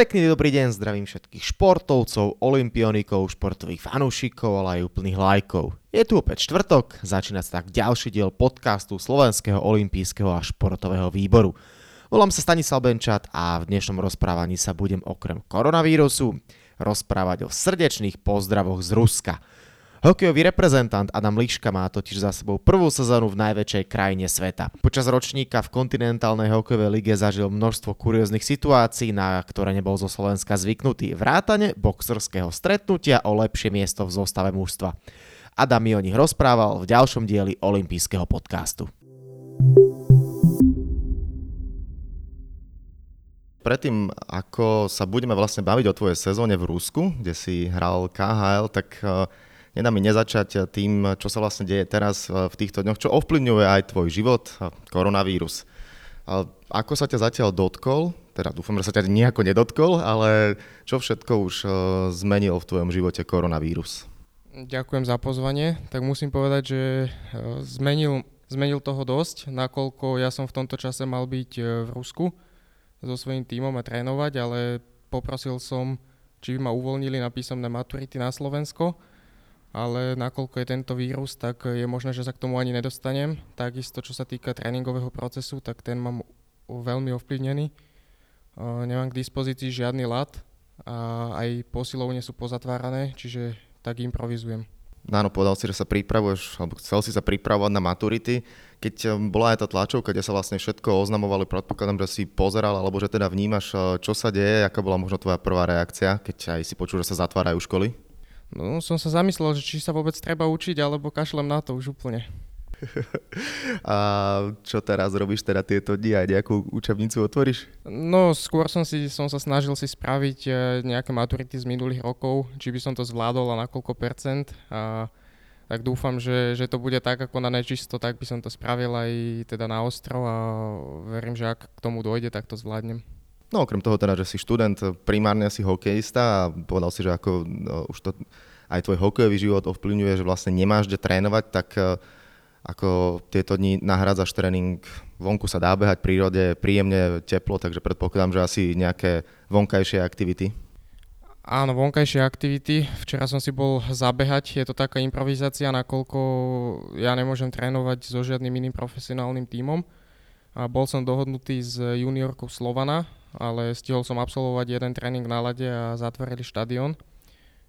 Pekný dobrý deň, zdravím všetkých športovcov, olimpionikov, športových fanúšikov, ale aj úplných lajkov. Je tu opäť štvrtok, začína sa tak ďalší diel podcastu Slovenského olimpijského a športového výboru. Volám sa Stanislav Benčat a v dnešnom rozprávaní sa budem okrem koronavírusu rozprávať o srdečných pozdravoch z Ruska – Hokejový reprezentant Adam Liška má totiž za sebou prvú sezónu v najväčšej krajine sveta. Počas ročníka v kontinentálnej hokejovej lige zažil množstvo kurióznych situácií, na ktoré nebol zo Slovenska zvyknutý. Vrátane boxerského stretnutia o lepšie miesto v zostave mužstva. Adam mi o nich rozprával v ďalšom dieli olympijského podcastu. Predtým, ako sa budeme vlastne baviť o tvojej sezóne v Rusku, kde si hral KHL, tak eh, nedá mi nezačať tým, čo sa vlastne deje teraz v týchto dňoch, čo ovplyvňuje aj tvoj život, koronavírus. Ako sa ťa zatiaľ dotkol, teda dúfam, že sa ťa nejako nedotkol, ale čo všetko už e, zmenil v tvojom živote koronavírus? Ďakujem za pozvanie. Tak musím povedať, že zmenil, zmenil toho dosť, nakoľko ja som v tomto čase mal byť v Rusku so svojím tímom a trénovať, ale poprosil som, či by ma uvoľnili na písomné maturity na Slovensko ale nakoľko je tento vírus, tak je možné, že sa k tomu ani nedostanem. Takisto, čo sa týka tréningového procesu, tak ten mám veľmi ovplyvnený. Nemám k dispozícii žiadny lat a aj posilovne sú pozatvárané, čiže tak improvizujem. Áno, povedal si, že sa pripravuješ, alebo chcel si sa pripravovať na maturity. Keď e, bola aj tá tlačovka, kde sa vlastne všetko oznamovali, predpokladám, že si pozeral, alebo že teda vnímaš, e, čo sa deje, aká bola možno tvoja prvá reakcia, keď aj si počul, že sa zatvárajú školy? No, som sa zamyslel, že či sa vôbec treba učiť, alebo kašlem na to už úplne. A čo teraz robíš teda tieto dni? Aj nejakú učebnicu otvoríš? No, skôr som, si, som sa snažil si spraviť e, nejaké maturity z minulých rokov, či by som to zvládol a na koľko percent. A tak dúfam, že, že to bude tak ako na nečisto, tak by som to spravil aj teda na ostro a verím, že ak k tomu dojde, tak to zvládnem. No okrem toho teda, že si študent, primárne si hokejista a povedal si, že ako no, už to aj tvoj hokejový život ovplyvňuje, že vlastne nemáš kde trénovať, tak uh, ako tieto dni nahrádzaš tréning, vonku sa dá behať v prírode, príjemne teplo, takže predpokladám, že asi nejaké vonkajšie aktivity. Áno, vonkajšie aktivity. Včera som si bol zabehať, je to taká improvizácia, nakoľko ja nemôžem trénovať so žiadnym iným profesionálnym tímom. A bol som dohodnutý s juniorkou Slovana, ale stihol som absolvovať jeden tréning na lade a zatvorili štadión.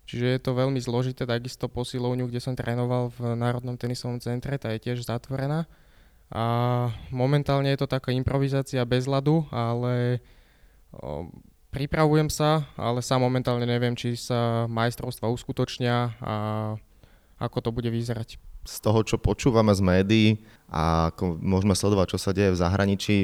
Čiže je to veľmi zložité, takisto posilovňu, kde som trénoval v Národnom tenisovom centre, tá je tiež zatvorená. A momentálne je to taká improvizácia bez ľadu, ale o, pripravujem sa, ale sa momentálne neviem, či sa majstrovstva uskutočnia a ako to bude vyzerať. Z toho, čo počúvame z médií a ako môžeme sledovať, čo sa deje v zahraničí,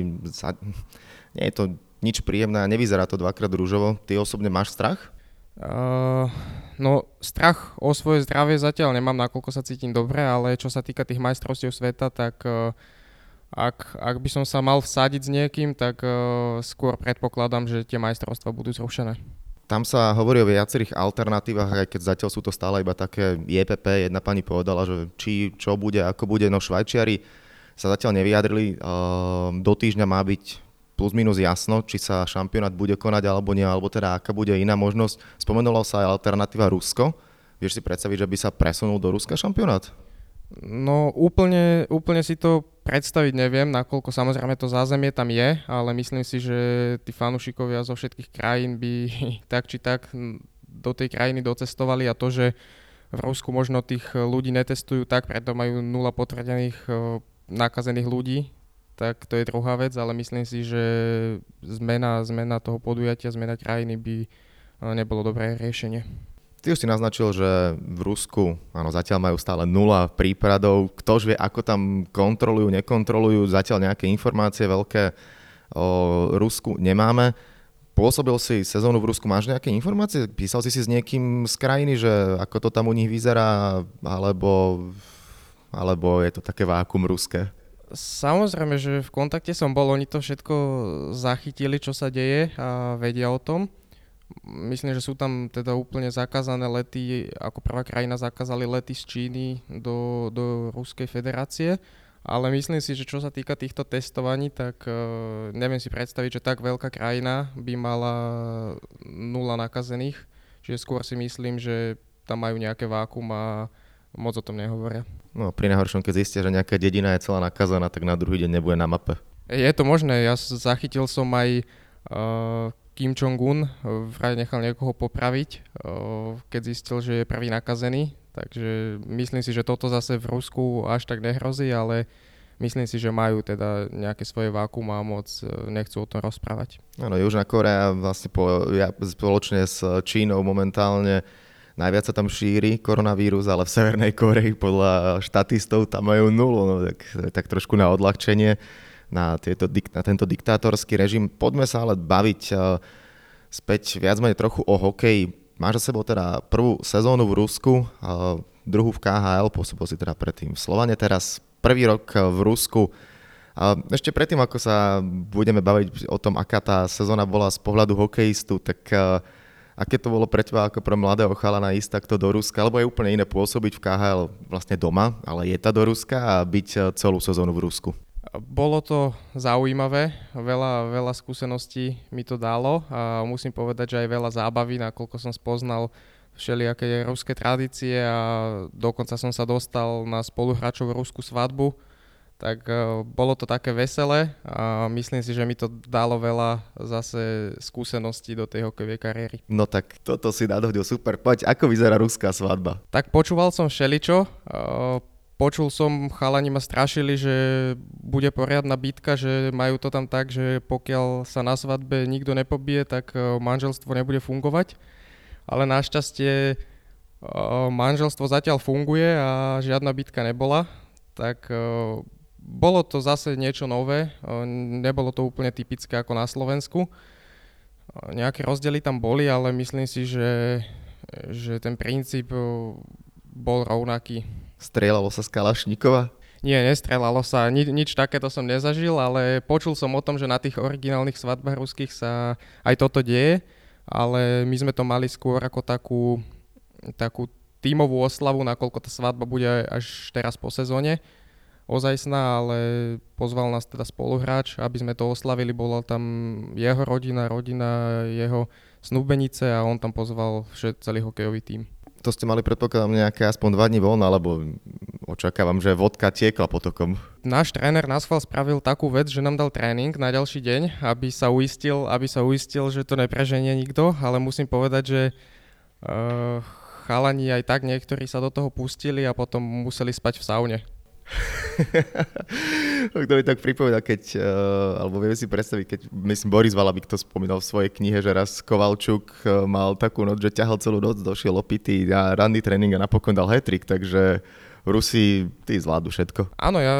nie je to nič príjemné a nevyzerá to dvakrát rúžovo. Ty osobne máš strach? Uh, no strach o svoje zdravie zatiaľ nemám, nakoľko sa cítim dobre, ale čo sa týka tých majstrovstiev sveta, tak uh, ak, ak by som sa mal vsadiť s niekým, tak uh, skôr predpokladám, že tie majstrovstvá budú zrušené. Tam sa hovorí o viacerých alternatívach, aj keď zatiaľ sú to stále iba také JPP. Jedna pani povedala, že či čo bude, ako bude, no Švajčiari sa zatiaľ nevyjadrili. Do týždňa má byť plus minus jasno, či sa šampionát bude konať alebo nie, alebo teda aká bude iná možnosť. Spomenula sa aj alternatíva Rusko. Vieš si predstaviť, že by sa presunul do Ruska šampionát? No úplne, úplne si to predstaviť neviem, nakoľko samozrejme to zázemie tam je, ale myslím si, že tí fanúšikovia zo všetkých krajín by tak či tak do tej krajiny docestovali a to, že v Rusku možno tých ľudí netestujú tak, preto majú nula potvrdených eh, nakazených ľudí, tak to je druhá vec, ale myslím si, že zmena, zmena toho podujatia, zmena krajiny by eh, nebolo dobré riešenie. Ty už si naznačil, že v Rusku, áno, zatiaľ majú stále nula prípadov. Ktože vie, ako tam kontrolujú, nekontrolujú, zatiaľ nejaké informácie veľké o Rusku nemáme. Pôsobil si sezónu v Rusku, máš nejaké informácie? Písal si si s niekým z krajiny, že ako to tam u nich vyzerá, alebo, alebo je to také vákum ruské? Samozrejme, že v kontakte som bol, oni to všetko zachytili, čo sa deje a vedia o tom. Myslím, že sú tam teda úplne zakázané lety, ako prvá krajina zakázali lety z Číny do, do Ruskej federácie, ale myslím si, že čo sa týka týchto testovaní, tak uh, neviem si predstaviť, že tak veľká krajina by mala nula nakazených. Čiže skôr si myslím, že tam majú nejaké vákum a moc o tom nehovoria. No pri najhoršom, keď zistia, že nejaká dedina je celá nakazaná, tak na druhý deň nebude na mape. Je to možné, ja zachytil som aj uh, Kim Jong-un vraj nechal niekoho popraviť, uh, keď zistil, že je prvý nakazený, takže myslím si, že toto zase v Rusku až tak nehrozí, ale myslím si, že majú teda nejaké svoje vákum a moc nechcú o tom rozprávať. Áno, Južná Korea vlastne po, ja, spoločne s Čínou momentálne najviac sa tam šíri koronavírus, ale v Severnej Koreji podľa štatistov tam majú nulu, no tak, tak trošku na odľahčenie na, tieto, na tento diktátorský režim. Poďme sa ale baviť uh, späť viac menej trochu o hokeji. Máš za sebou teda prvú sezónu v Rusku, uh, druhú v KHL, pôsobil si teda predtým v Slovane, teraz prvý rok v Rusku. Ešte predtým, ako sa budeme baviť o tom, aká tá sezóna bola z pohľadu hokejistu, tak Aké to bolo pre teba ako pre mladého chalana ísť takto do Ruska, alebo je úplne iné pôsobiť v KHL vlastne doma, ale je tá do Ruska a byť eh, celú sezónu v Rusku? Bolo to zaujímavé, veľa, veľa skúseností mi to dalo a musím povedať, že aj veľa zábavy, nakoľko som spoznal všelijaké ruské tradície a dokonca som sa dostal na spoluhráčov ruskú svadbu, tak uh, bolo to také veselé a myslím si, že mi to dalo veľa zase skúseností do tej hokejovej kariéry. No tak toto si nadhodil super. Poď, ako vyzerá ruská svadba? Tak počúval som všeličo. Uh, počul som, chalani ma strašili, že bude poriadna bitka, že majú to tam tak, že pokiaľ sa na svadbe nikto nepobije, tak uh, manželstvo nebude fungovať. Ale našťastie manželstvo zatiaľ funguje a žiadna bitka nebola. Tak bolo to zase niečo nové, nebolo to úplne typické ako na Slovensku. Nejaké rozdiely tam boli, ale myslím si, že, že ten princíp bol rovnaký. Strieľalo sa z Kalašníkova? Nie, nestrelalo sa, Ni, nič takéto som nezažil, ale počul som o tom, že na tých originálnych svadbách ruských sa aj toto deje, ale my sme to mali skôr ako takú, takú tímovú oslavu, nakoľko tá svadba bude až teraz po sezóne ozajstná, ale pozval nás teda spoluhráč, aby sme to oslavili. Bola tam jeho rodina, rodina jeho snúbenice a on tam pozval všet, celý hokejový tím. To ste mali predpokladám nejaké aspoň dva dní voľna, alebo očakávam, že vodka tiekla potokom. Náš tréner schvál spravil takú vec, že nám dal tréning na ďalší deň, aby sa uistil, aby sa uistil, že to nepreženie nikto, ale musím povedať, že uh, chalani aj tak niektorí sa do toho pustili a potom museli spať v saune. To mi tak pripomína, keď, uh, alebo vieme si predstaviť, keď, myslím, Boris Valabik to spomínal v svojej knihe, že raz Kovalčuk uh, mal takú noc, že ťahal celú noc, došiel opitý na ranný tréning a napokon dal hetrik, takže Rusi, tí zvládnu všetko. Áno, ja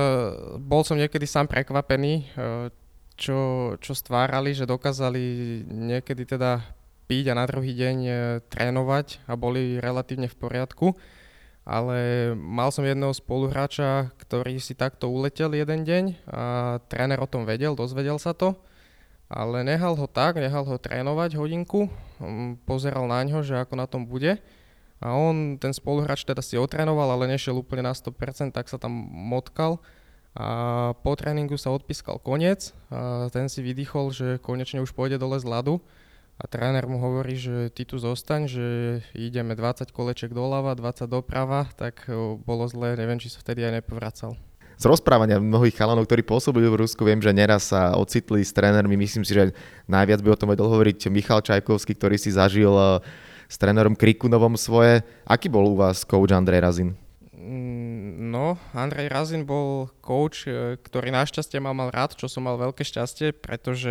bol som niekedy sám prekvapený, uh, čo, čo stvárali, že dokázali niekedy teda piť a na druhý deň trénovať a boli relatívne v poriadku ale mal som jedného spoluhráča, ktorý si takto uletel jeden deň a tréner o tom vedel, dozvedel sa to, ale nehal ho tak, nehal ho trénovať hodinku, pozeral na ňo, že ako na tom bude. A on, ten spoluhráč teda si otrénoval, ale nešiel úplne na 100%, tak sa tam motkal. A po tréningu sa odpískal koniec a ten si vydýchol, že konečne už pôjde dole z ľadu a tréner mu hovorí, že ty tu zostaň, že ideme 20 koleček doľava, 20 doprava, tak bolo zlé, neviem, či sa vtedy aj nepovracal. Z rozprávania mnohých chalanov, ktorí pôsobili v Rusku, viem, že neraz sa ocitli s trénermi, myslím si, že najviac by o tom vedel hovoriť Michal Čajkovský, ktorý si zažil eh, s trénerom Krikunovom svoje. Aký bol u vás coach Andrej Razin? Mm, no, Andrej Razin bol coach, e, ktorý našťastie ma mal rád, čo som mal veľké šťastie, pretože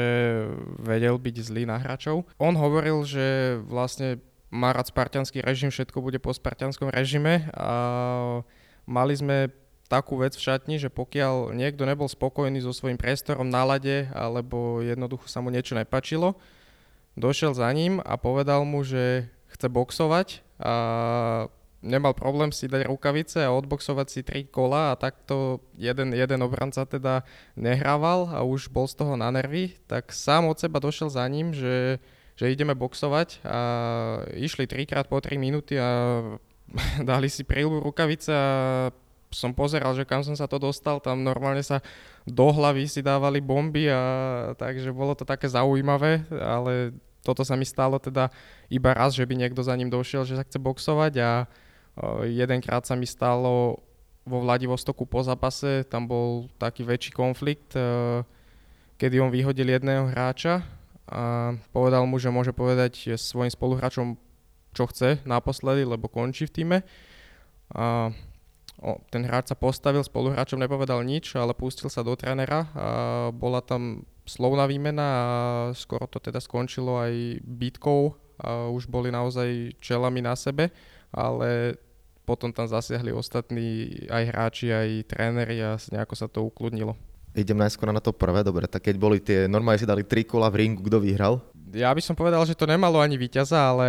vedel byť zlý na hráčov. On hovoril, že vlastne má rád spartianský režim, všetko bude po spartianskom režime a mali sme takú vec v šatni, že pokiaľ niekto nebol spokojný so svojím priestorom na lade alebo jednoducho sa mu niečo nepačilo, došiel za ním a povedal mu, že chce boxovať a nemal problém si dať rukavice a odboxovať si tri kola a takto jeden, jeden obranca teda nehrával a už bol z toho na nervy, tak sám od seba došiel za ním, že, že ideme boxovať a išli trikrát po 3 minúty a dali si príľbu rukavice a som pozeral, že kam som sa to dostal, tam normálne sa do hlavy si dávali bomby a takže bolo to také zaujímavé, ale toto sa mi stalo teda iba raz, že by niekto za ním došiel, že sa chce boxovať a jedenkrát sa mi stalo vo Vladivostoku po zápase, tam bol taký väčší konflikt, kedy on vyhodil jedného hráča a povedal mu, že môže povedať svojim spoluhráčom, čo chce naposledy, lebo končí v týme. A o, ten hráč sa postavil, spoluhráčom nepovedal nič, ale pustil sa do trénera a bola tam slovná výmena a skoro to teda skončilo aj bitkou a už boli naozaj čelami na sebe, ale potom tam zasiahli ostatní aj hráči, aj tréneri a nejako sa to ukludnilo. Idem najskôr na to prvé, dobre, tak keď boli tie, normálne si dali tri kola v ringu, kto vyhral? Ja by som povedal, že to nemalo ani víťaza, ale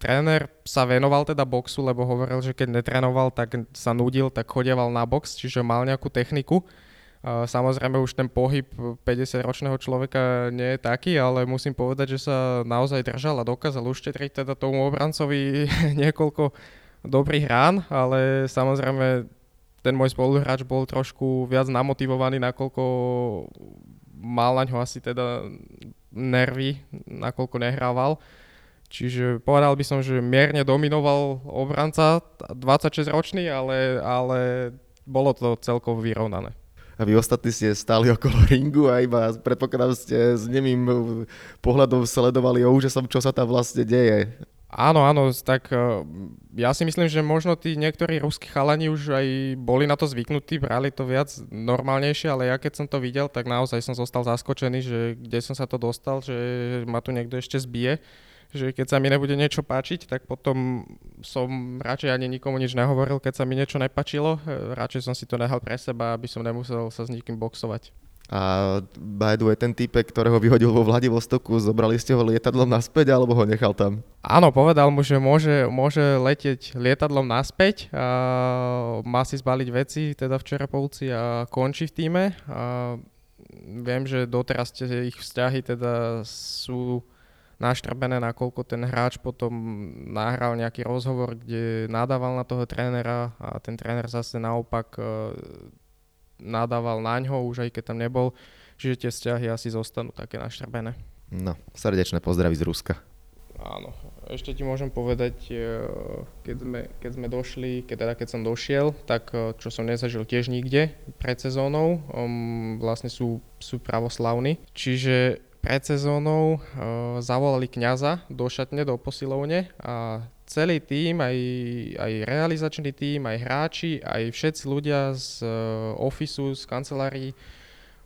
tréner sa venoval teda boxu, lebo hovoril, že keď netrénoval, tak sa nudil, tak chodieval na box, čiže mal nejakú techniku. Samozrejme už ten pohyb 50-ročného človeka nie je taký, ale musím povedať, že sa naozaj držal a dokázal uštetriť teda tomu obrancovi niekoľko dobrých rán, ale samozrejme ten môj spoluhráč bol trošku viac namotivovaný, nakoľko mal na ňo asi teda nervy, nakoľko nehrával. Čiže povedal by som, že mierne dominoval obranca, 26 ročný, ale, ale bolo to celkovo vyrovnané. A vy ostatní ste stáli okolo ringu a iba predpokladám ste s nemým pohľadom sledovali o úžasom, čo sa tam vlastne deje. Áno, áno, tak e, ja si myslím, že možno tí niektorí ruskí chalani už aj boli na to zvyknutí, brali to viac normálnejšie, ale ja keď som to videl, tak naozaj som zostal zaskočený, že kde som sa to dostal, že ma tu niekto ešte zbije, že keď sa mi nebude niečo páčiť, tak potom som radšej ani nikomu nič nehovoril, keď sa mi niečo nepačilo, e, radšej som si to nehal pre seba, aby som nemusel sa s nikým boxovať. A by the way, ten typek, ktorého vyhodil vo Vladivostoku, zobrali ste ho lietadlom naspäť alebo ho nechal tam? Áno, povedal mu, že môže, môže letieť lietadlom naspäť, a má si zbaliť veci teda v Čerepolci a končí v týme. A viem, že doteraz ich vzťahy teda sú naštrbené, nakoľko ten hráč potom nahral nejaký rozhovor, kde nadával na toho trénera a ten tréner zase naopak nadával na ňo, už aj keď tam nebol, čiže tie vzťahy asi zostanú také naštrbené. No, srdečné pozdravy z Ruska. Áno, ešte ti môžem povedať, e, keď sme, keď sme došli, keď, teda keď som došiel, tak e, čo som nezažil tiež nikde pred sezónou, um, vlastne sú, sú pravoslavní, čiže pred sezónou uh, zavolali kňaza do šatne, do posilovne a celý tým, aj, aj realizačný tým, aj hráči, aj všetci ľudia z uh, ofisu, z kancelárií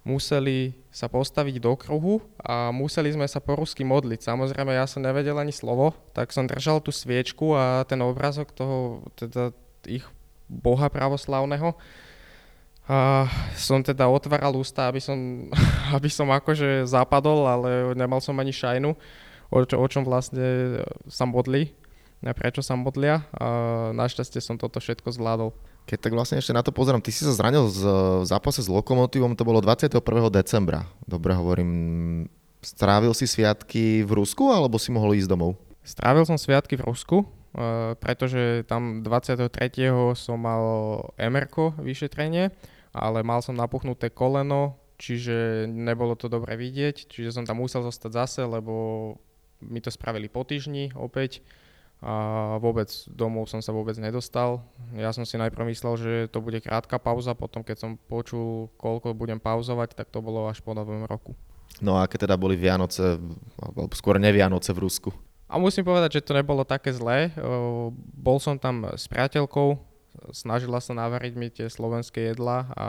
museli sa postaviť do kruhu a museli sme sa po rusky modliť. Samozrejme, ja som nevedel ani slovo, tak som držal tú sviečku a ten obrazok toho, teda ich boha pravoslavného a som teda otváral ústa, aby som, aby som akože zapadol, ale nemal som ani šajnu, o, čo, o čom vlastne sa modli, prečo sa modlia a našťastie som toto všetko zvládol. Keď tak vlastne ešte na to pozerám, ty si sa zranil z, v zápase s Lokomotívom, to bolo 21. decembra, dobre hovorím. Strávil si sviatky v Rusku alebo si mohol ísť domov? Strávil som sviatky v Rusku, pretože tam 23. som mal MRK vyšetrenie ale mal som napuchnuté koleno, čiže nebolo to dobre vidieť, čiže som tam musel zostať zase, lebo mi to spravili po týždni opäť a vôbec domov som sa vôbec nedostal. Ja som si najprv myslel, že to bude krátka pauza, potom keď som počul, koľko budem pauzovať, tak to bolo až po novom roku. No a aké teda boli Vianoce, alebo skôr nevianoce v Rusku? A musím povedať, že to nebolo také zlé. Bol som tam s priateľkou, snažila sa navariť mi tie slovenské jedla a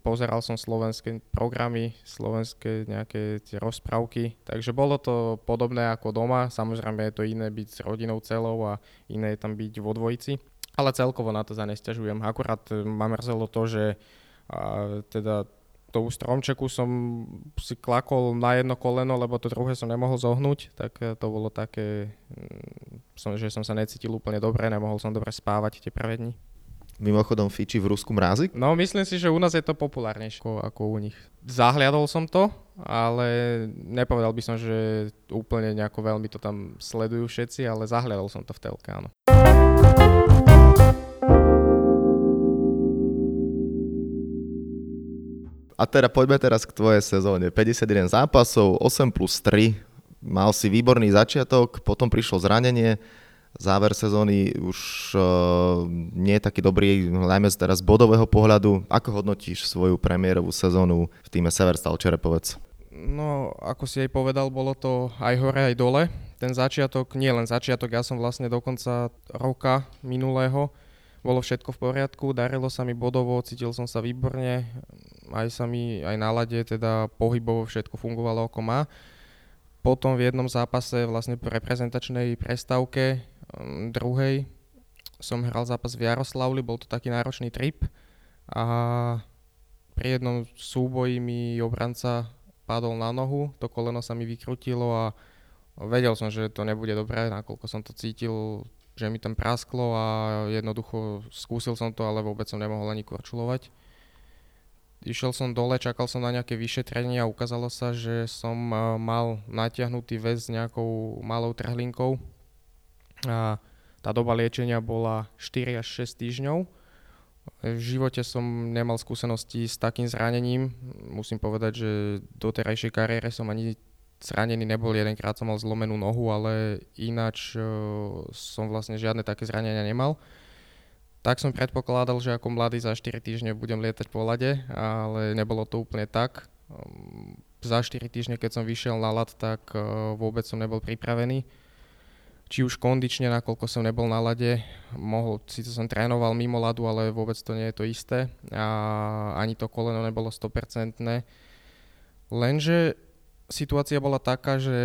pozeral som slovenské programy, slovenské nejaké tie rozprávky, takže bolo to podobné ako doma, samozrejme je to iné byť s rodinou celou a iné je tam byť vo dvojici, ale celkovo na to za nesťažujem. Akurát e, ma mrzelo to, že a, teda tou stromčeku som si klakol na jedno koleno, lebo to druhé som nemohol zohnúť, tak e, to bolo také, mm, že som sa necítil úplne dobre, nemohol som dobre spávať tie prvé dni mimochodom Fiči v Rusku mrázik? No, myslím si, že u nás je to populárnejšie ako, ako u nich. Zahliadol som to, ale nepovedal by som, že úplne nejako veľmi to tam sledujú všetci, ale zahliadol som to v telke, áno. A teda poďme teraz k tvojej sezóne. 51 zápasov, 8 plus 3. Mal si výborný začiatok, potom prišlo zranenie Záver sezóny už uh, nie je taký dobrý, najmä teraz z bodového pohľadu. Ako hodnotíš svoju premiérovú sezónu v týme Severstal Čerepovec? No, ako si aj povedal, bolo to aj hore, aj dole. Ten začiatok, nie len začiatok, ja som vlastne do konca roka minulého bolo všetko v poriadku, darilo sa mi bodovo, cítil som sa výborne, aj sa mi aj na teda pohybovo všetko fungovalo ako má. Potom v jednom zápase vlastne po reprezentačnej prestávke druhej som hral zápas v Jaroslavli, bol to taký náročný trip a pri jednom súboji mi obranca padol na nohu, to koleno sa mi vykrutilo a vedel som, že to nebude dobré, nakoľko som to cítil že mi tam prasklo a jednoducho skúsil som to, ale vôbec som nemohol ani korčulovať. Išiel som dole, čakal som na nejaké vyšetrenie a ukázalo sa, že som e, mal natiahnutý väz s nejakou malou trhlinkou. A tá doba liečenia bola 4 až 6 týždňov. V živote som nemal skúsenosti s takým zranením. Musím povedať, že do terajšej kariére som ani zranený nebol, jedenkrát som mal zlomenú nohu, ale ináč uh, som vlastne žiadne také zranenia nemal. Tak som predpokladal, že ako mladý za 4 týždne budem lietať po lade, ale nebolo to úplne tak. Um, za 4 týždne, keď som vyšiel na lad, tak uh, vôbec som nebol pripravený. Či už kondične, nakoľko som nebol na lade, mohol, síce som trénoval mimo ladu, ale vôbec to nie je to isté. A ani to koleno nebolo 100%. Lenže situácia bola taká, že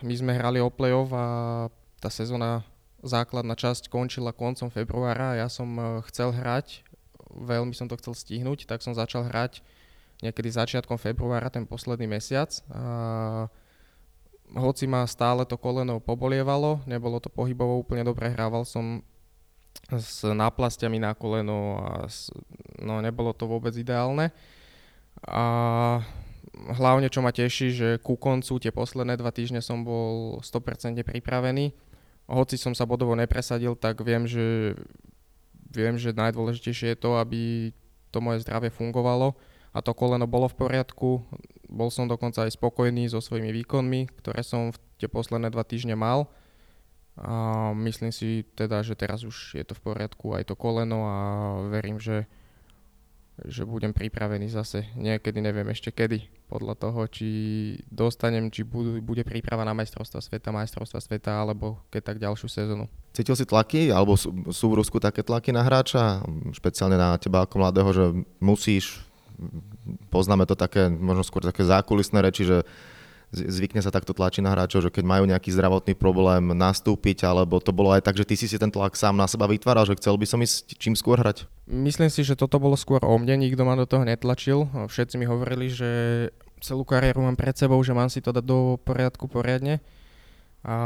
my sme hrali o play-off a tá sezóna základná časť končila koncom februára. Ja som e, chcel hrať, veľmi som to chcel stihnúť, tak som začal hrať niekedy začiatkom februára, ten posledný mesiac. A hoci ma stále to koleno pobolievalo, nebolo to pohybovo úplne dobre, hrával som s náplastiami na koleno a s, no nebolo to vôbec ideálne. A hlavne čo ma teší, že ku koncu tie posledné dva týždne som bol 100% pripravený. Hoci som sa bodovo nepresadil, tak viem, že, viem, že najdôležitejšie je to, aby to moje zdravie fungovalo a to koleno bolo v poriadku. Bol som dokonca aj spokojný so svojimi výkonmi, ktoré som v tie posledné dva týždne mal. A myslím si teda, že teraz už je to v poriadku aj to koleno a verím, že že budem pripravený zase niekedy, neviem ešte kedy, podľa toho, či dostanem, či budú, bude príprava na majstrovstva sveta, majstrovstva sveta, alebo keď tak ďalšiu sezónu. Cítil si tlaky, alebo sú, sú v Rusku také tlaky na hráča, špeciálne na teba ako mladého, že musíš, poznáme to také, možno skôr také zákulisné reči, že zvykne sa takto tlačiť na hráčov, že keď majú nejaký zdravotný problém nastúpiť, alebo to bolo aj tak, že ty si ten tlak sám na seba vytváral, že chcel by som ísť čím skôr hrať? Myslím si, že toto bolo skôr o mne, nikto ma do toho netlačil. Všetci mi hovorili, že celú kariéru mám pred sebou, že mám si to dať do poriadku poriadne. A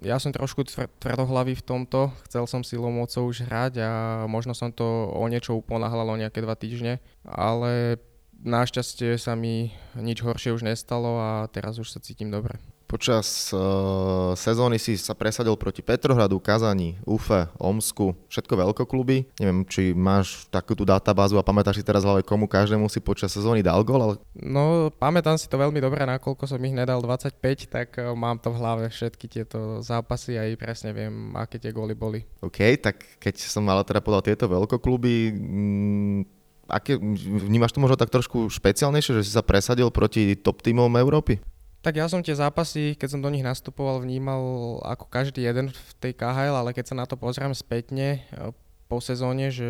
ja som trošku tvrdohlavý v tomto, chcel som silou mocou už hrať a možno som to o niečo uponáhľal nejaké dva týždne, ale Našťastie sa mi nič horšie už nestalo a teraz už sa cítim dobre. Počas uh, sezóny si sa presadil proti Petrohradu, Kazani, Ufe, Omsku, všetko veľkokluby. Neviem, či máš takú tú databázu a pamätáš si teraz hlavne komu každému si počas sezóny dal gol? Ale... No, pamätám si to veľmi dobre, nakoľko som ich nedal 25, tak uh, mám to v hlave všetky tieto zápasy a aj presne viem, aké tie góly boli. OK, tak keď som mal teda podal tieto veľkokluby, mm, aké, vnímaš to možno tak trošku špeciálnejšie, že si sa presadil proti top týmom Európy? Tak ja som tie zápasy, keď som do nich nastupoval, vnímal ako každý jeden v tej KHL, ale keď sa na to pozriem spätne e, po sezóne, že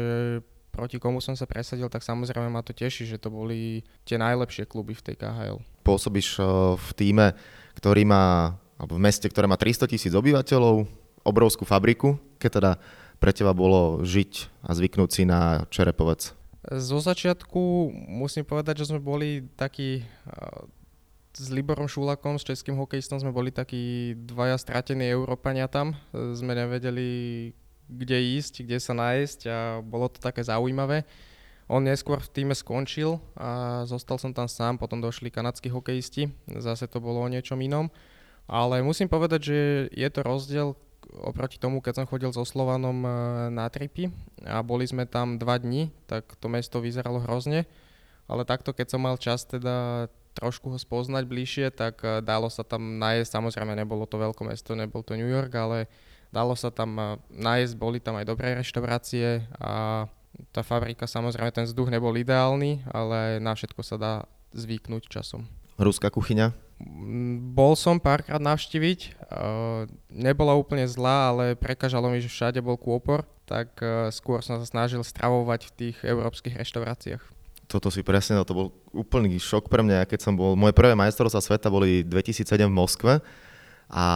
proti komu som sa presadil, tak samozrejme ma to teší, že to boli tie najlepšie kluby v tej KHL. Pôsobíš e, v týme, ktorý má, alebo v meste, ktoré má 300 tisíc obyvateľov, obrovskú fabriku, keď teda pre teba bolo žiť a zvyknúť si na Čerepovec? Zo začiatku musím povedať, že sme boli takí s Liborom Šulakom, s českým hokejistom sme boli takí dvaja stratení Európania tam. Sme nevedeli, kde ísť, kde sa nájsť a bolo to také zaujímavé. On neskôr v týme skončil a zostal som tam sám, potom došli kanadskí hokejisti, zase to bolo o niečom inom. Ale musím povedať, že je to rozdiel, oproti tomu, keď som chodil so Slovanom e, na tripy a boli sme tam dva dni, tak to mesto vyzeralo hrozne. ale takto keď som mal čas teda trošku ho spoznať bližšie, tak eh, dalo sa tam najesť, samozrejme nebolo to veľké mesto, nebol to New York, ale dalo sa tam eh, najesť, boli tam aj dobré reštaurácie a tá fabrika samozrejme ten vzduch nebol ideálny, ale na všetko sa dá zvyknúť časom. Ruská kuchyňa? Mm, bol som párkrát navštíviť, uh, nebola úplne zlá, ale prekážalo mi, že všade bol kôpor, tak skôr som sa snažil stravovať v tých európskych reštauráciách toto si presne, no to bol úplný šok pre mňa, keď som bol, moje prvé majstrovstvá sveta boli 2007 v Moskve a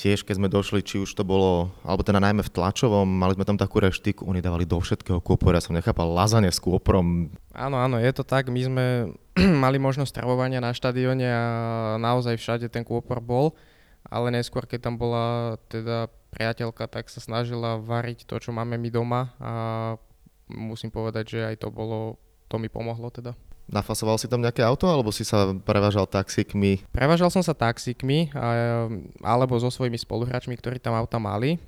tiež keď sme došli, či už to bolo, alebo teda najmä v tlačovom, mali sme tam takú reštiku, oni dávali do všetkého kôpor, ja som nechápal lazanie s kôporom. Áno, áno, je to tak, my sme mali možnosť stravovania na štadióne a naozaj všade ten kôpor bol, ale neskôr, keď tam bola teda priateľka, tak sa snažila variť to, čo máme my doma a musím povedať, že aj to bolo to mi pomohlo teda. Nafasoval si tam nejaké auto, alebo si sa prevážal taxikmi? Prevážal som sa taxikmi, alebo so svojimi spoluhráčmi, ktorí tam auta mali,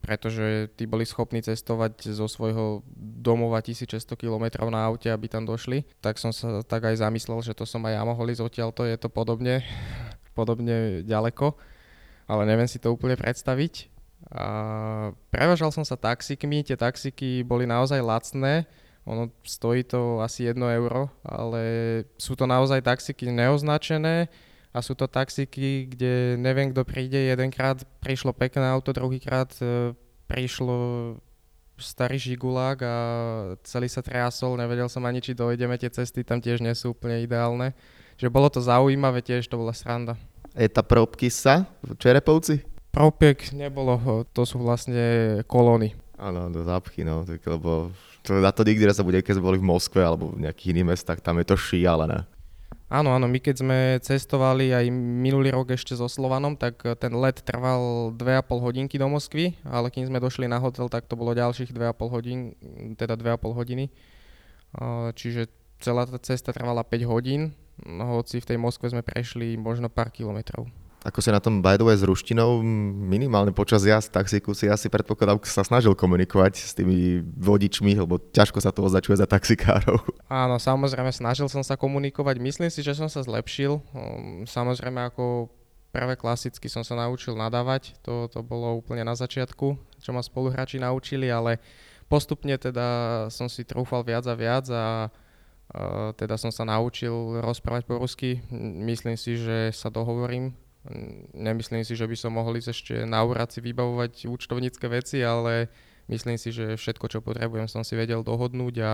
pretože tí boli schopní cestovať zo svojho domova 1600 km na aute, aby tam došli. Tak som sa tak aj zamyslel, že to som aj ja mohol ísť odtiaľ, to je to podobne, podobne ďaleko, ale neviem si to úplne predstaviť. A prevážal som sa taxikmi, tie taxiky boli naozaj lacné, ono stojí to asi 1 euro, ale sú to naozaj taxiky neoznačené a sú to taxiky, kde neviem, kto príde. Jedenkrát prišlo pekné auto, druhýkrát e, prišlo starý žigulák a celý sa triasol, nevedel som ani, či dojdeme, tie cesty tam tiež nie sú úplne ideálne. Čiže bolo to zaujímavé, tiež to bola sranda. Je tá probky sa v Čerepovci? Propiek nebolo, to sú vlastne kolóny. Áno, do zápchy, no, tak, lebo to, na to nikdy bude, keď sme boli v Moskve alebo v nejakých iných mestách, tam je to šialené. Áno, áno, my keď sme cestovali aj minulý rok ešte so Slovanom, tak ten let trval 2,5 hodinky do Moskvy, ale keď sme došli na hotel, tak to bolo ďalších 2,5 hodín, teda 2,5 hodiny. Čiže celá tá cesta trvala 5 hodín, hoci v tej Moskve sme prešli možno pár kilometrov. Ako si na tom by the way s ruštinou, minimálne počas jazd taxíku si asi predpokladám, sa snažil komunikovať s tými vodičmi, lebo ťažko sa to označuje za taxikárov. Áno, samozrejme snažil som sa komunikovať, myslím si, že som sa zlepšil. Hm, samozrejme ako prvé klasicky som sa naučil nadávať, to, to bolo úplne na začiatku, čo ma spoluhráči naučili, ale postupne teda som si trúfal viac a viac a Uh, teda som sa naučil rozprávať po rusky. Myslím si, že sa dohovorím Nemyslím si, že by som mohol ísť ešte na úrad si vybavovať účtovnícke veci, ale myslím si, že všetko, čo potrebujem, som si vedel dohodnúť a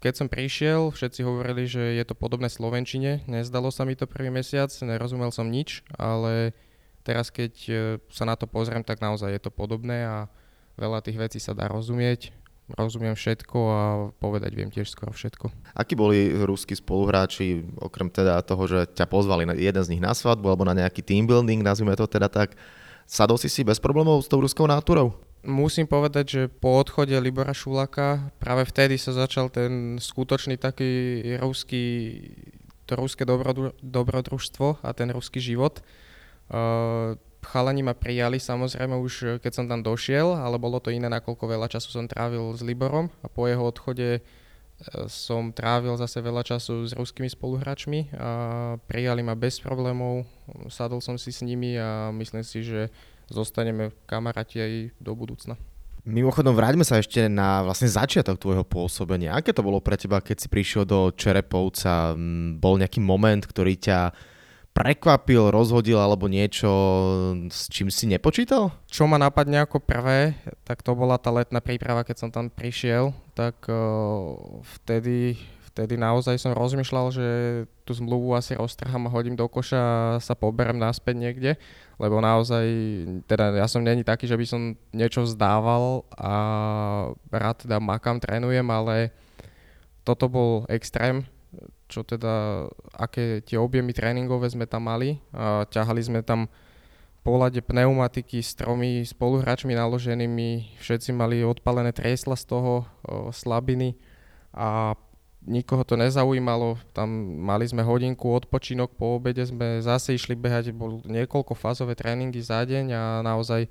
keď som prišiel, všetci hovorili, že je to podobné Slovenčine. Nezdalo sa mi to prvý mesiac, nerozumel som nič, ale teraz keď e, sa na to pozriem, tak naozaj je to podobné a veľa tých vecí sa dá rozumieť rozumiem všetko a povedať viem tiež skoro všetko. Akí boli ruskí spoluhráči, okrem teda toho, že ťa pozvali jeden z nich na svadbu alebo na nejaký team building, nazvime to teda tak, sadol si si bez problémov s tou ruskou náturou? Musím povedať, že po odchode Libora Šulaka práve vtedy sa začal ten skutočný taký ruský, to ruské dobrodružstvo a ten ruský život. Uh, chalani ma prijali samozrejme už eh, keď som tam došiel, ale bolo to iné, nakoľko veľa času som trávil s Liborom a po jeho odchode eh, som trávil zase veľa času s ruskými spoluhráčmi a prijali ma bez problémov, sadol som si s nimi a myslím si, že zostaneme kamaráti aj do budúcna. Mimochodom, vráťme sa ešte na vlastne začiatok tvojho pôsobenia. Aké to bolo pre teba, keď si prišiel do Čerepovca? Bol nejaký moment, ktorý ťa prekvapil, rozhodil alebo niečo, s čím si nepočítal? Čo ma napadne ako prvé, tak to bola tá letná príprava, keď som tam prišiel, tak uh, vtedy, vtedy naozaj som rozmýšľal, že tú zmluvu asi roztrhám a hodím do koša a sa poberem naspäť niekde, lebo naozaj, teda ja som není taký, že by som niečo vzdával a rád teda makám, trénujem, ale toto bol extrém, čo teda, aké tie objemy tréningové sme tam mali. A ťahali sme tam pohľade pneumatiky s tromi spoluhráčmi naloženými, všetci mali odpalené triesla z toho, o, slabiny. A nikoho to nezaujímalo, tam mali sme hodinku odpočinok, po obede sme zase išli behať, bol niekoľko fázové tréningy za deň a naozaj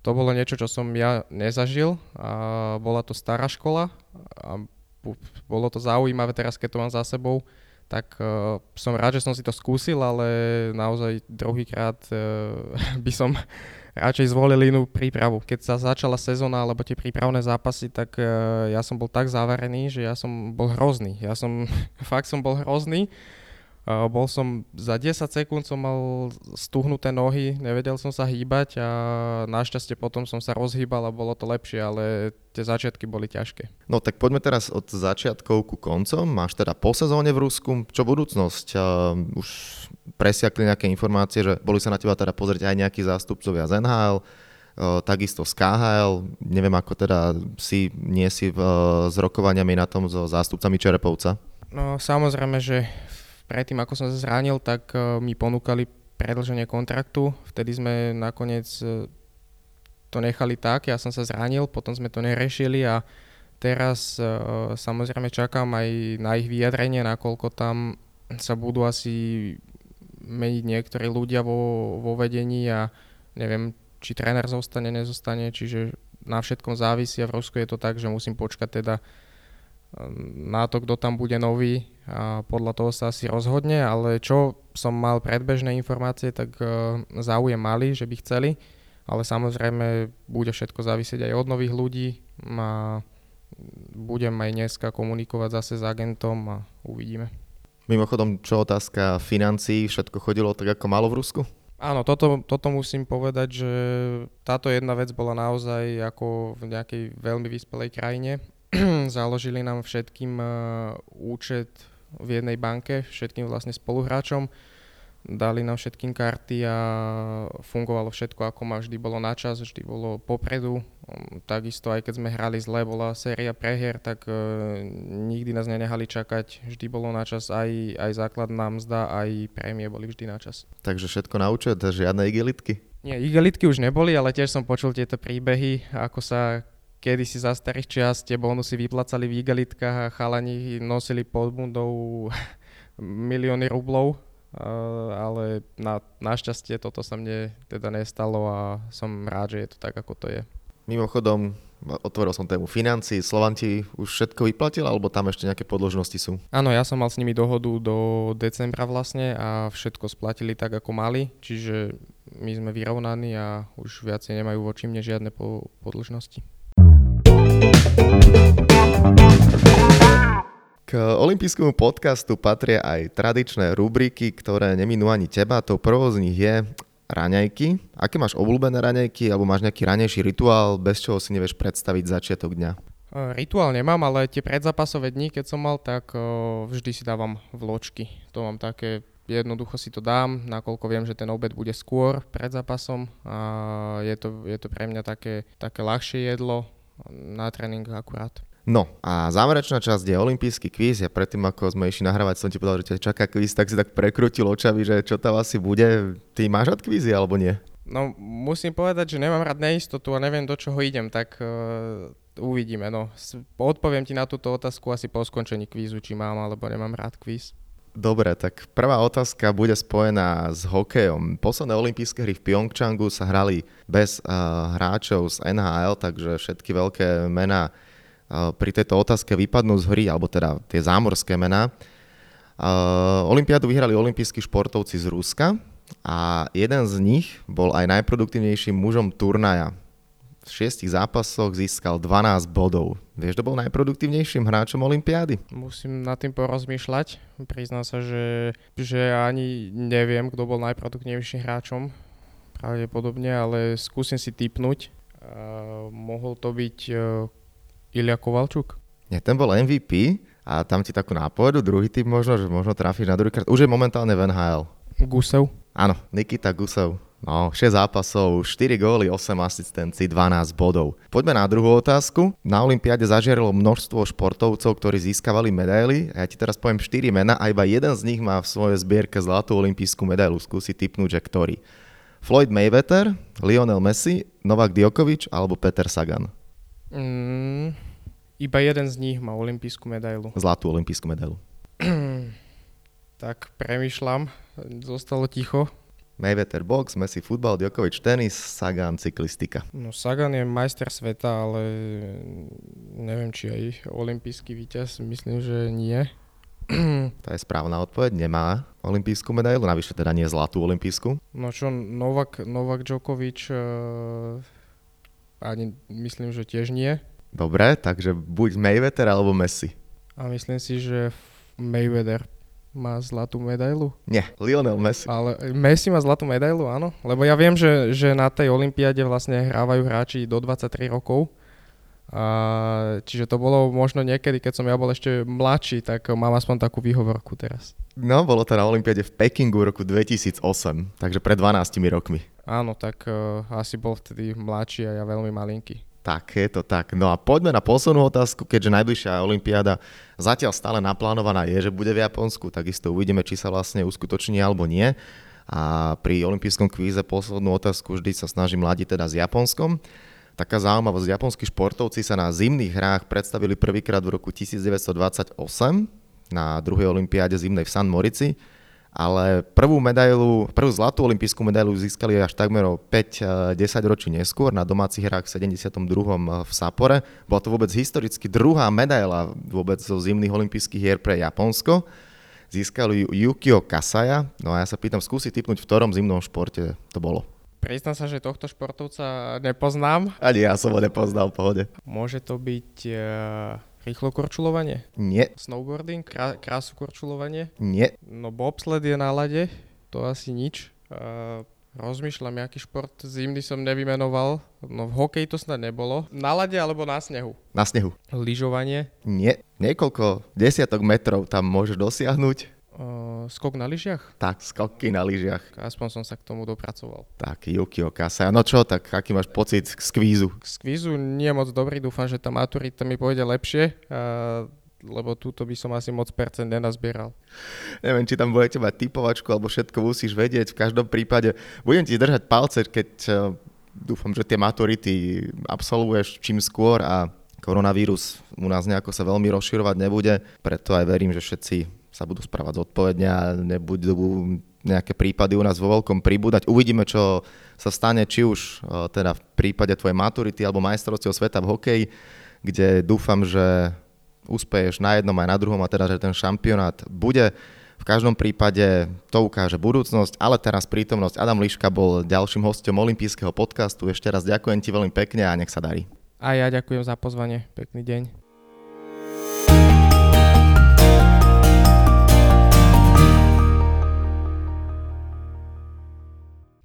to bolo niečo, čo som ja nezažil. A bola to stará škola. A bolo to zaujímavé teraz, keď to mám za sebou, tak uh, som rád, že som si to skúsil, ale naozaj druhýkrát uh, by som radšej zvolil inú prípravu. Keď sa začala sezóna alebo tie prípravné zápasy, tak uh, ja som bol tak zavarený, že ja som bol hrozný. Ja som, fakt som bol hrozný bol som, za 10 sekúnd som mal stuhnuté nohy, nevedel som sa hýbať a našťastie potom som sa rozhýbal a bolo to lepšie, ale tie začiatky boli ťažké. No tak poďme teraz od začiatkov ku koncom. Máš teda po sezóne v Rusku, čo budúcnosť? Už presiakli nejaké informácie, že boli sa na teba teda pozrieť aj nejakí zástupcovia z NHL, takisto z KHL. Neviem, ako teda si, nie si uh, s rokovaniami na tom so zástupcami Čerepovca. No samozrejme, že predtým, ako som sa zranil, tak e, mi ponúkali predlženie kontraktu. Vtedy sme nakoniec e, to nechali tak, ja som sa zranil, potom sme to nerešili a teraz e, samozrejme čakám aj na ich vyjadrenie, nakoľko tam sa budú asi meniť niektorí ľudia vo, vo vedení a neviem, či tréner zostane, nezostane, čiže na všetkom závisí a v Rusku je to tak, že musím počkať teda na to, kto tam bude nový a podľa toho sa asi rozhodne, ale čo som mal predbežné informácie, tak e, záujem mali, že by chceli, ale samozrejme bude všetko závisieť aj od nových ľudí a budem aj dneska komunikovať zase s agentom a uvidíme. Mimochodom, čo otázka financií, všetko chodilo tak ako malo v Rusku? Áno, toto, toto musím povedať, že táto jedna vec bola naozaj ako v nejakej veľmi vyspelej krajine založili nám všetkým uh, účet v jednej banke, všetkým vlastne spoluhráčom. Dali nám všetkým karty a fungovalo všetko ako má, vždy bolo na čas, vždy bolo popredu. Um, takisto aj keď sme hrali zle, bola séria prehier, tak uh, nikdy nás nenehali čakať, vždy bolo na čas, aj, aj základná mzda, aj prémie boli vždy na čas. Takže všetko na účet, žiadne igelitky? Nie, igelitky už neboli, ale tiež som počul tieto príbehy, ako sa kedy si za starých čias tie bonusy vyplacali v igelitkách a chalani nosili pod bundou milióny rublov, ale na, našťastie toto sa mne teda nestalo a som rád, že je to tak, ako to je. Mimochodom, otvoril som tému financí, Slovan ti už všetko vyplatil, alebo tam ešte nejaké podložnosti sú? Áno, ja som mal s nimi dohodu do decembra vlastne a všetko splatili tak, ako mali, čiže my sme vyrovnaní a už viacej nemajú voči mne žiadne podložnosti. K olympijskému podcastu patria aj tradičné rubriky, ktoré neminú ani teba. To prvou z nich je raňajky. Aké máš obľúbené raňajky alebo máš nejaký ranejší rituál, bez čoho si nevieš predstaviť začiatok dňa? Rituál nemám, ale tie predzápasové dni, keď som mal, tak vždy si dávam vločky. To mám také, jednoducho si to dám, nakoľko viem, že ten obed bude skôr pred zápasom a je to, je to pre mňa také, také ľahšie jedlo, na tréning akurát. No a záverečná časť je olimpijský kvíz. Ja predtým, ako sme išli nahrávať, som ti povedal, že ťa čaká kvíz, tak si tak prekrutil očami, že čo tam asi bude. Ty máš rád kvízy alebo nie? No musím povedať, že nemám rád neistotu a neviem, do čoho idem, tak uh, uvidíme. No. Odpoviem ti na túto otázku asi po skončení kvízu, či mám alebo nemám rád kvíz. Dobre, tak prvá otázka bude spojená s hokejom. Posledné olympijské hry v Pyeongchangu sa hrali bez uh, hráčov z NHL, takže všetky veľké mená uh, pri tejto otázke vypadnú z hry, alebo teda tie zámorské mená. Uh, Olympiádu vyhrali olympijskí športovci z Ruska a jeden z nich bol aj najproduktívnejším mužom turnaja v šiestich zápasoch získal 12 bodov. Vieš, kto bol najproduktívnejším hráčom Olympiády? Musím nad tým porozmýšľať. Priznám sa, že, že ani neviem, kto bol najproduktívnejším hráčom. Pravdepodobne, ale skúsim si typnúť. Uh, mohol to byť uh, Ilia Kovalčuk? Nie, ten bol MVP a tam ti takú nápovedu, druhý typ možno, že možno trafíš na druhýkrát. Už je momentálne v NHL. Gusev? Áno, Nikita Gusev. No, 6 zápasov, 4 góly, 8 asistencií, 12 bodov. Poďme na druhú otázku. Na Olympiáde zažiarilo množstvo športovcov, ktorí získavali medaily. Ja ti teraz poviem 4 mena a iba jeden z nich má v svojej zbierke zlatú olympijskú medailu. Skúsi typnúť, že ktorý. Floyd Mayweather, Lionel Messi, Novak Djokovic alebo Peter Sagan? Mm, iba jeden z nich má olympijskú medailu. Zlatú olympijskú medailu. tak premyšľam, zostalo ticho. Mayweather box, Messi futbal, Djokovic tenis, Sagan cyklistika. No Sagan je majster sveta, ale neviem, či aj olimpijský víťaz, myslím, že nie. To je správna odpoveď, nemá olimpijskú medailu, navyše teda nie zlatú olimpijskú. No čo, Novak, Novak Djokovic uh, ani myslím, že tiež nie. Dobre, takže buď Mayweather alebo Messi. A myslím si, že Mayweather má zlatú medailu. Nie, Lionel Messi. Ale Messi má zlatú medailu, áno. Lebo ja viem, že, že na tej olympiáde vlastne hrávajú hráči do 23 rokov. A, čiže to bolo možno niekedy, keď som ja bol ešte mladší, tak mám aspoň takú výhovorku teraz. No, bolo to na Olympiade v Pekingu v roku 2008, takže pred 12 rokmi. Áno, tak uh, asi bol vtedy mladší a ja veľmi malinký. Tak, je to tak. No a poďme na poslednú otázku, keďže najbližšia Olympiáda zatiaľ stále naplánovaná je, že bude v Japonsku, takisto uvidíme, či sa vlastne uskutoční alebo nie. A pri olympijskom kvíze poslednú otázku vždy sa snažím mladiť teda s Japonskom. Taká zaujímavosť, japonskí športovci sa na zimných hrách predstavili prvýkrát v roku 1928 na druhej olympiáde zimnej v San Morici ale prvú medailu, prvú zlatú olimpijskú medailu získali až takmer o 5-10 ročí neskôr na domácich hrách v 72. v Sapore. Bola to vôbec historicky druhá medaila vôbec zo zimných olympijských hier pre Japonsko. Získali ju Yukio Kasaya. No a ja sa pýtam, skúsi typnúť, v ktorom zimnom športe to bolo. Priznám sa, že tohto športovca nepoznám. Ani ja som ho nepoznal, pohode. Môže to byť uh Rýchlo korčulovanie? Nie. Snowboarding? Krá- krásu korčulovanie? Nie. No bobsled je na lade, to asi nič. Uh, rozmýšľam, aký šport zimný som nevymenoval. No v hokeji to snad nebolo. Na lade alebo na snehu? Na snehu. Lyžovanie? Nie. Niekoľko desiatok metrov tam môžeš dosiahnuť. Skok na lyžiach? Tak, skoky na lyžiach. Aspoň som sa k tomu dopracoval. Tak, Yukio Kasa. No čo, tak aký máš pocit z kvízu? Z kvízu nie moc dobrý, dúfam, že tá maturita mi pôjde lepšie. Uh, lebo túto by som asi moc percent nenazbieral. Neviem, či tam budete mať typovačku, alebo všetko musíš vedieť. V každom prípade budem ti držať palce, keď uh, dúfam, že tie maturity absolvuješ čím skôr a koronavírus u nás nejako sa veľmi rozširovať nebude, preto aj verím, že všetci sa budú správať zodpovedne a nebudú nejaké prípady u nás vo veľkom pribúdať. Uvidíme, čo sa stane, či už e, teda v prípade tvojej maturity alebo majstrovstiev sveta v hokeji, kde dúfam, že uspeješ na jednom aj na druhom a teda, že ten šampionát bude. V každom prípade to ukáže budúcnosť, ale teraz prítomnosť Adam Liška bol ďalším hostom olympijského podcastu. Ešte raz ďakujem ti veľmi pekne a nech sa darí. A ja ďakujem za pozvanie. Pekný deň.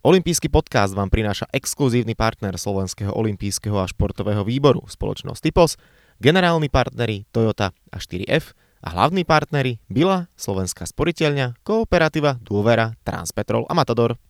Olympijský podcast vám prináša exkluzívny partner Slovenského olympijského a športového výboru, spoločnosť Typos, generálni partneri Toyota a 4F a hlavní partneri Bila, Slovenská sporiteľňa, Kooperativa, Dôvera, Transpetrol a Matador.